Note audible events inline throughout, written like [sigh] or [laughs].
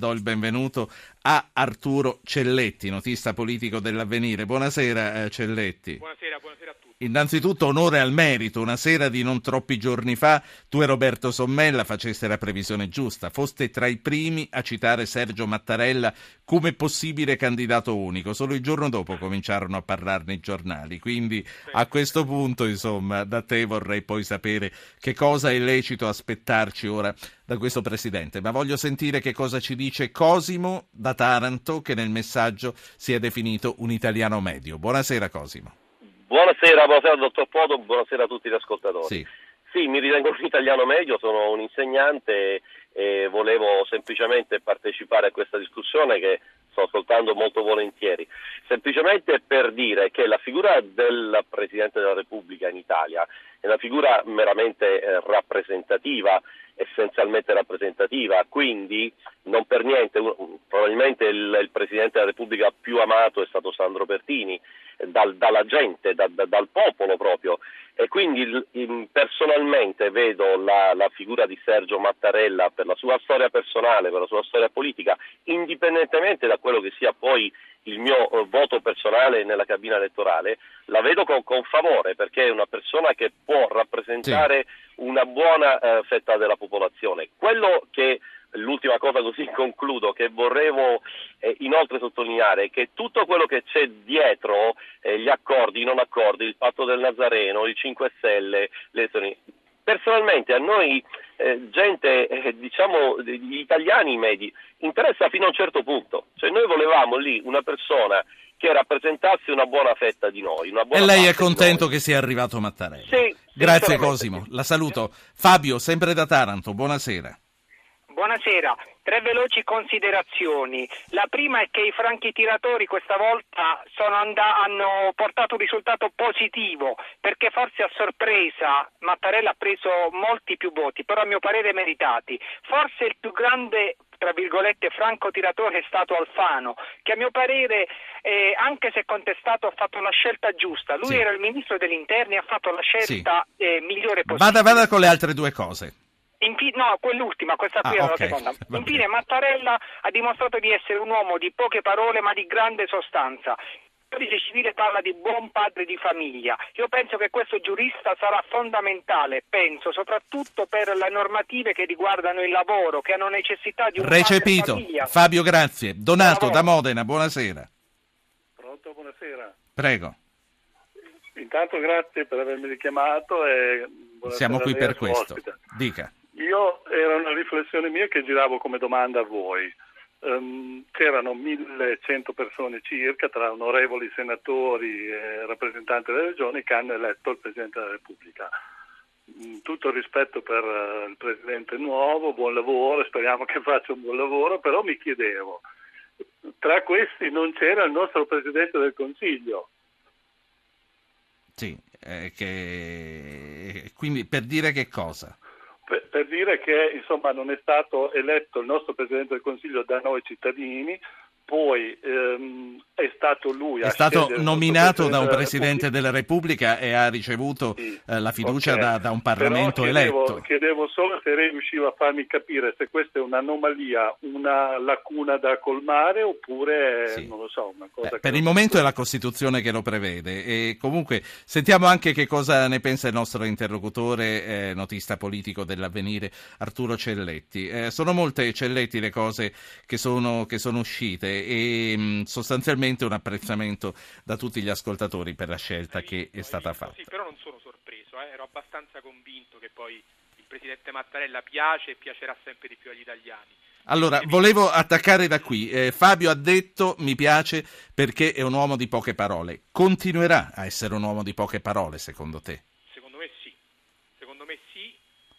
Do il benvenuto a Arturo Celletti, notista politico dell'avvenire. Buonasera eh, Celletti. Buonasera, buonasera a tutti. Innanzitutto onore al merito, una sera di non troppi giorni fa tu e Roberto Sommella faceste la previsione giusta, foste tra i primi a citare Sergio Mattarella come possibile candidato unico, solo il giorno dopo cominciarono a parlarne i giornali, quindi a questo punto insomma da te vorrei poi sapere che cosa è lecito aspettarci ora da questo Presidente, ma voglio sentire che cosa ci dice Cosimo da Taranto che nel messaggio si è definito un italiano medio. Buonasera Cosimo. Buonasera, buonasera dottor Poto, buonasera a tutti gli ascoltatori. Sì. Sì, mi ritengo un italiano medio, sono un insegnante e volevo semplicemente partecipare a questa discussione che sto ascoltando molto volentieri. Semplicemente per dire che la figura del Presidente della Repubblica in Italia è una figura meramente eh, rappresentativa, essenzialmente rappresentativa, quindi non per niente, probabilmente il, il Presidente della Repubblica più amato è stato Sandro Pertini, dal, dalla gente, da, da, dal popolo proprio. E quindi in, personalmente vedo la, la, figura di Sergio Mattarella per la sua storia personale, per la sua storia politica, indipendentemente da quello che sia poi il mio uh, voto personale nella cabina elettorale, la vedo con, con, favore perché è una persona che può rappresentare sì. una buona uh, fetta della popolazione. Quello che l'ultima cosa così [laughs] concludo che vorrevo eh, inoltre sottolineare è che tutto quello che c'è dietro eh, gli accordi, i non accordi, il patto del Nazareno, i 5 Stelle, le personalmente a noi eh, gente, eh, diciamo gli italiani medi, interessa fino a un certo punto, cioè noi volevamo lì una persona che rappresentasse una buona fetta di noi. e lei è contento che sia arrivato Mattarella? Sì. Grazie Cosimo, la saluto. Fabio, sempre da Taranto, buonasera. Buonasera, tre veloci considerazioni. La prima è che i franchi tiratori questa volta and- hanno portato un risultato positivo perché forse a sorpresa Mattarella ha preso molti più voti, però a mio parere meritati. Forse il più grande tra virgolette franco tiratore è stato Alfano, che a mio parere, eh, anche se contestato, ha fatto la scelta giusta. Lui sì. era il ministro degli interni e ha fatto la scelta sì. eh, migliore possibile. Vada, vada con le altre due cose. Infi- no, quell'ultima, questa qui ah, era okay. la seconda. [laughs] Infine Mattarella ha dimostrato di essere un uomo di poche parole ma di grande sostanza. Il codice civile parla di buon padre di famiglia. Io penso che questo giurista sarà fondamentale, penso, soprattutto per le normative che riguardano il lavoro, che hanno necessità di un Recepito. Fabio, grazie. Donato da Modena, buonasera. Pronto, buonasera. Prego. Intanto grazie per avermi richiamato e Siamo qui per questo. Ospite. Dica. Io era una riflessione mia che giravo come domanda a voi. Um, c'erano 1100 persone circa, tra onorevoli senatori e rappresentanti delle regioni, che hanno eletto il Presidente della Repubblica. Mm, tutto rispetto per uh, il Presidente nuovo, buon lavoro, speriamo che faccia un buon lavoro, però mi chiedevo, tra questi non c'era il nostro Presidente del Consiglio. Sì, eh, che... quindi per dire che cosa? Per, dire che insomma, non è stato eletto il nostro Presidente del Consiglio da noi cittadini, poi ehm, è stato lui è stato nominato da un Presidente della Repubblica e ha ricevuto sì, eh, la fiducia okay. da, da, un Parlamento chiedevo, eletto. Chiedevo solo se lei riusciva a farmi capire se questa è un'anomalia, una lacuna da colmare oppure sì. non lo so, una cosa Beh, Per il momento è la Costituzione che lo prevede e comunque sentiamo anche che cosa ne pensa il nostro interlocutore eh, notista politico dell'avvenire Arturo Celletti. Eh, sono molte Celletti le cose che sono, che sono uscite e mh, sostanzialmente un apprezzamento da tutti gli ascoltatori per la scelta che è stata fatta. Sì, però non sono sorpreso, eh, ero abbastanza convinto che poi il Presidente Mattarella piace e piacerà sempre di più agli italiani. Allora, volevo attaccare da qui. Eh, Fabio ha detto mi piace perché è un uomo di poche parole. Continuerà a essere un uomo di poche parole, secondo te? Secondo me sì. Secondo me sì.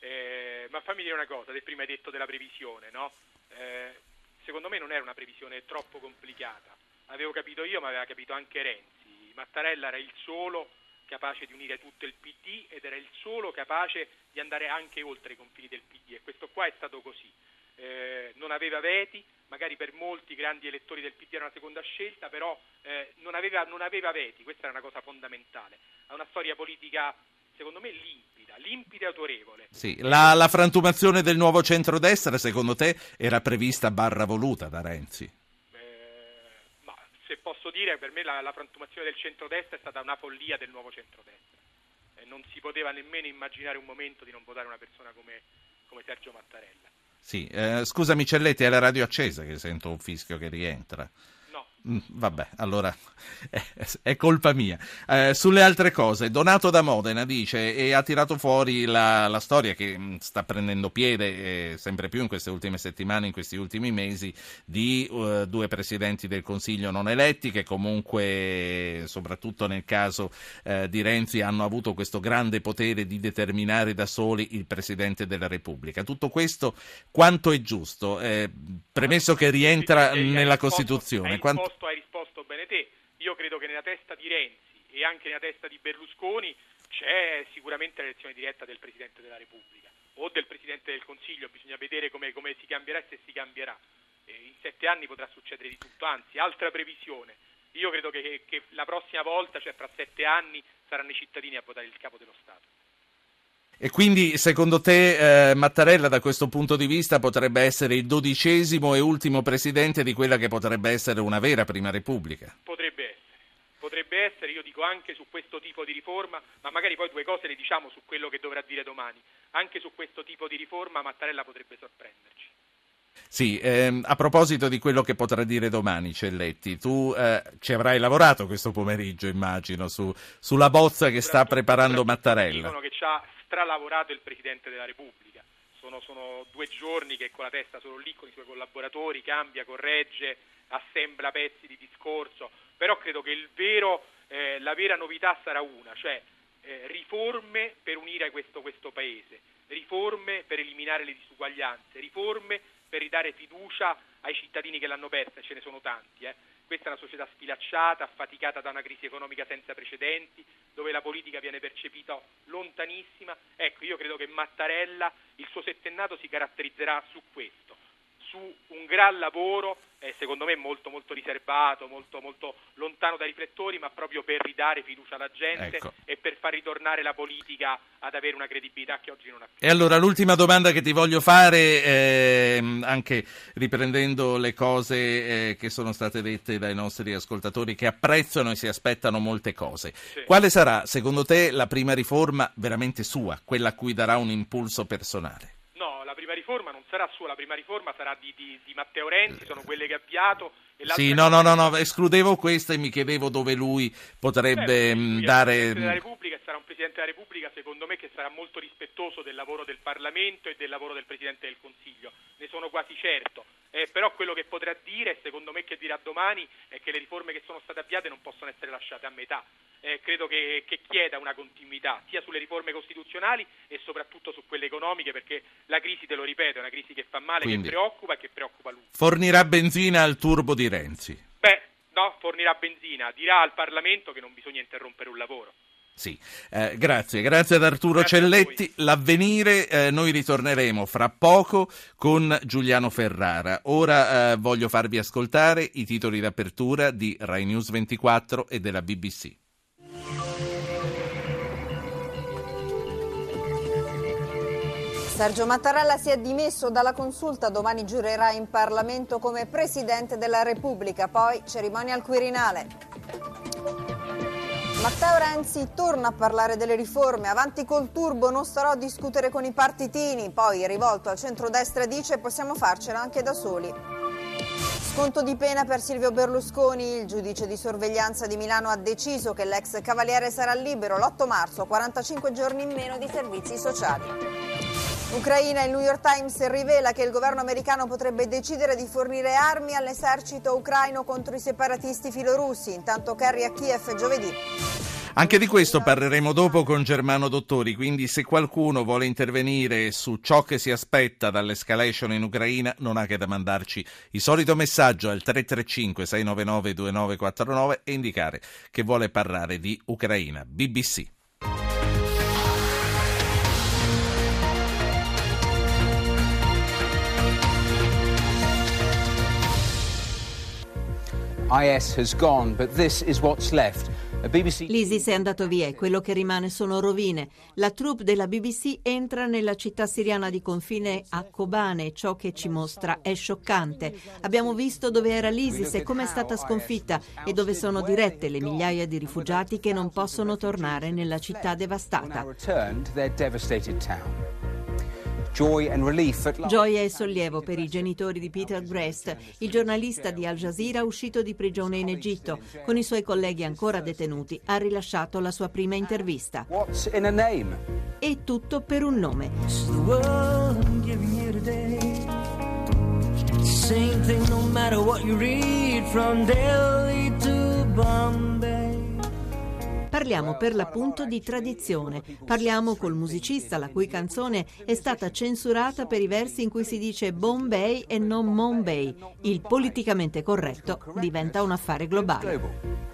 Eh, ma fammi dire una cosa, te prima hai detto della previsione, no? Eh, secondo me non era una previsione troppo complicata. Avevo capito io, ma aveva capito anche Renzi. Mattarella era il solo capace di unire tutto il PD ed era il solo capace di andare anche oltre i confini del PD e questo qua è stato così. Eh, non aveva veti, magari per molti grandi elettori del PD era una seconda scelta, però eh, non, aveva, non aveva veti, questa era una cosa fondamentale. Ha una storia politica secondo me limpida limpida, limpida e autorevole. Sì, la, la frantumazione del nuovo centrodestra, secondo te, era prevista barra voluta da Renzi? Eh, ma se posso dire, per me la, la frantumazione del centrodestra è stata una follia del nuovo centrodestra. Eh, non si poteva nemmeno immaginare un momento di non votare una persona come, come Sergio Mattarella. Sì, eh, scusami Celletti, è la radio accesa che sento un fischio che rientra. Mm, vabbè, allora [laughs] è colpa mia. Eh, sulle altre cose, Donato da Modena dice e ha tirato fuori la, la storia che mm, sta prendendo piede eh, sempre più in queste ultime settimane, in questi ultimi mesi, di uh, due presidenti del Consiglio non eletti che comunque, soprattutto nel caso eh, di Renzi, hanno avuto questo grande potere di determinare da soli il Presidente della Repubblica. Tutto questo quanto è giusto? Eh, premesso che rientra nella Costituzione. Quanto risposto, hai risposto bene te. Io credo che nella testa di Renzi e anche nella testa di Berlusconi c'è sicuramente l'elezione diretta del Presidente della Repubblica o del Presidente del Consiglio, bisogna vedere come, come si cambierà e se si cambierà. Eh, in sette anni potrà succedere di tutto, anzi, altra previsione. Io credo che, che la prossima volta, cioè fra sette anni, saranno i cittadini a votare il capo dello Stato. E quindi secondo te eh, Mattarella da questo punto di vista potrebbe essere il dodicesimo e ultimo presidente di quella che potrebbe essere una vera prima repubblica? Potrebbe essere, potrebbe essere, io dico anche su questo tipo di riforma, ma magari poi due cose le diciamo su quello che dovrà dire domani. Anche su questo tipo di riforma Mattarella potrebbe sorprenderci. Sì, ehm, a proposito di quello che potrà dire domani Celletti, tu eh, ci avrai lavorato questo pomeriggio, immagino, su, sulla bozza che sta preparando Mattarella. Dicono che c'ha stralavorato il Presidente della Repubblica. Sono, sono, due giorni che con la testa solo lì con i suoi collaboratori cambia, corregge, assembla pezzi di discorso, però credo che vero, eh, la vera novità sarà una, cioè eh, riforme per unire questo, questo Paese, riforme per eliminare le disuguaglianze, riforme per ridare fiducia ai cittadini che l'hanno persa, ce ne sono tanti. Eh. Questa è una società sfilacciata, affaticata da una crisi economica senza precedenti, dove la politica viene percepita lontanissima. Ecco, io credo che Mattarella, il suo settennato si caratterizzerà su questo, su un gran lavoro, eh, secondo me molto, molto riservato, molto, molto lontano dai riflettori, ma proprio per ridare fiducia alla gente ecco. e per far ritornare la politica ad avere una credibilità che oggi non ha più. E allora l'ultima domanda che ti voglio fare, eh, anche riprendendo le cose eh, che sono state dette dai nostri ascoltatori che apprezzano e si aspettano molte cose. Sì. Quale sarà secondo te la prima riforma veramente sua, quella a cui darà un impulso personale? prima riforma sarà sua, la prima riforma sarà di, di, di Matteo Renzi, sono quelle che ha avviato. sì, no, no, no, no, escludevo questa e mi chiedevo dove lui potrebbe lui dare... Della Repubblica Presidente della Repubblica, secondo me, che sarà molto rispettoso del lavoro del Parlamento e del lavoro del Presidente del Consiglio, ne sono quasi certo. Eh, però quello che potrà dire, secondo me che dirà domani, è che le riforme che sono state avviate non possono essere lasciate a metà. Eh, credo che, che, chieda una continuità sia sulle riforme costituzionali e soprattutto su quelle economiche perché la crisi, te lo ripeto, è una crisi che fa male, Quindi, che preoccupa e che preoccupa lui. Fornirà benzina al turbo di Renzi? Beh, no, fornirà benzina, dirà al Parlamento che non bisogna interrompere un lavoro. Sì, eh, grazie, grazie ad Arturo grazie Celletti. L'avvenire, eh, noi ritorneremo fra poco con Giuliano Ferrara. Ora eh, voglio farvi ascoltare i titoli d'apertura di Rai News 24 e della BBC. Sergio Mattarella si è dimesso dalla consulta, domani giurerà in Parlamento come Presidente della Repubblica, poi cerimonia al Quirinale. Matteo Renzi torna a parlare delle riforme, avanti col turbo, non starò a discutere con i partitini, poi rivolto al centrodestra dice possiamo farcela anche da soli. Sconto di pena per Silvio Berlusconi, il giudice di sorveglianza di Milano ha deciso che l'ex cavaliere sarà libero l'8 marzo, 45 giorni in meno di servizi sociali. Ucraina, il New York Times rivela che il governo americano potrebbe decidere di fornire armi all'esercito ucraino contro i separatisti filorussi, intanto Kerry a Kiev giovedì. Anche di questo parleremo dopo con Germano Dottori, quindi se qualcuno vuole intervenire su ciò che si aspetta dall'escalation in Ucraina non ha che da mandarci il solito messaggio al 335 699 2949 e indicare che vuole parlare di Ucraina. BBC. L'ISIS è andato via e quello che rimane sono rovine. La troupe della BBC entra nella città siriana di confine a Kobane e ciò che ci mostra è scioccante. Abbiamo visto dove era l'ISIS e come è stata sconfitta e dove sono dirette le migliaia di rifugiati che non possono tornare nella città devastata. Gioia e sollievo per i genitori di Peter Brest, il giornalista di Al Jazeera uscito di prigione in Egitto. Con i suoi colleghi ancora detenuti ha rilasciato la sua prima intervista. E tutto per un nome. Same thing no matter what you read from Delhi to Bombay. Parliamo per l'appunto di tradizione. Parliamo col musicista la cui canzone è stata censurata per i versi in cui si dice Bombay e non Mombay. Il politicamente corretto diventa un affare globale.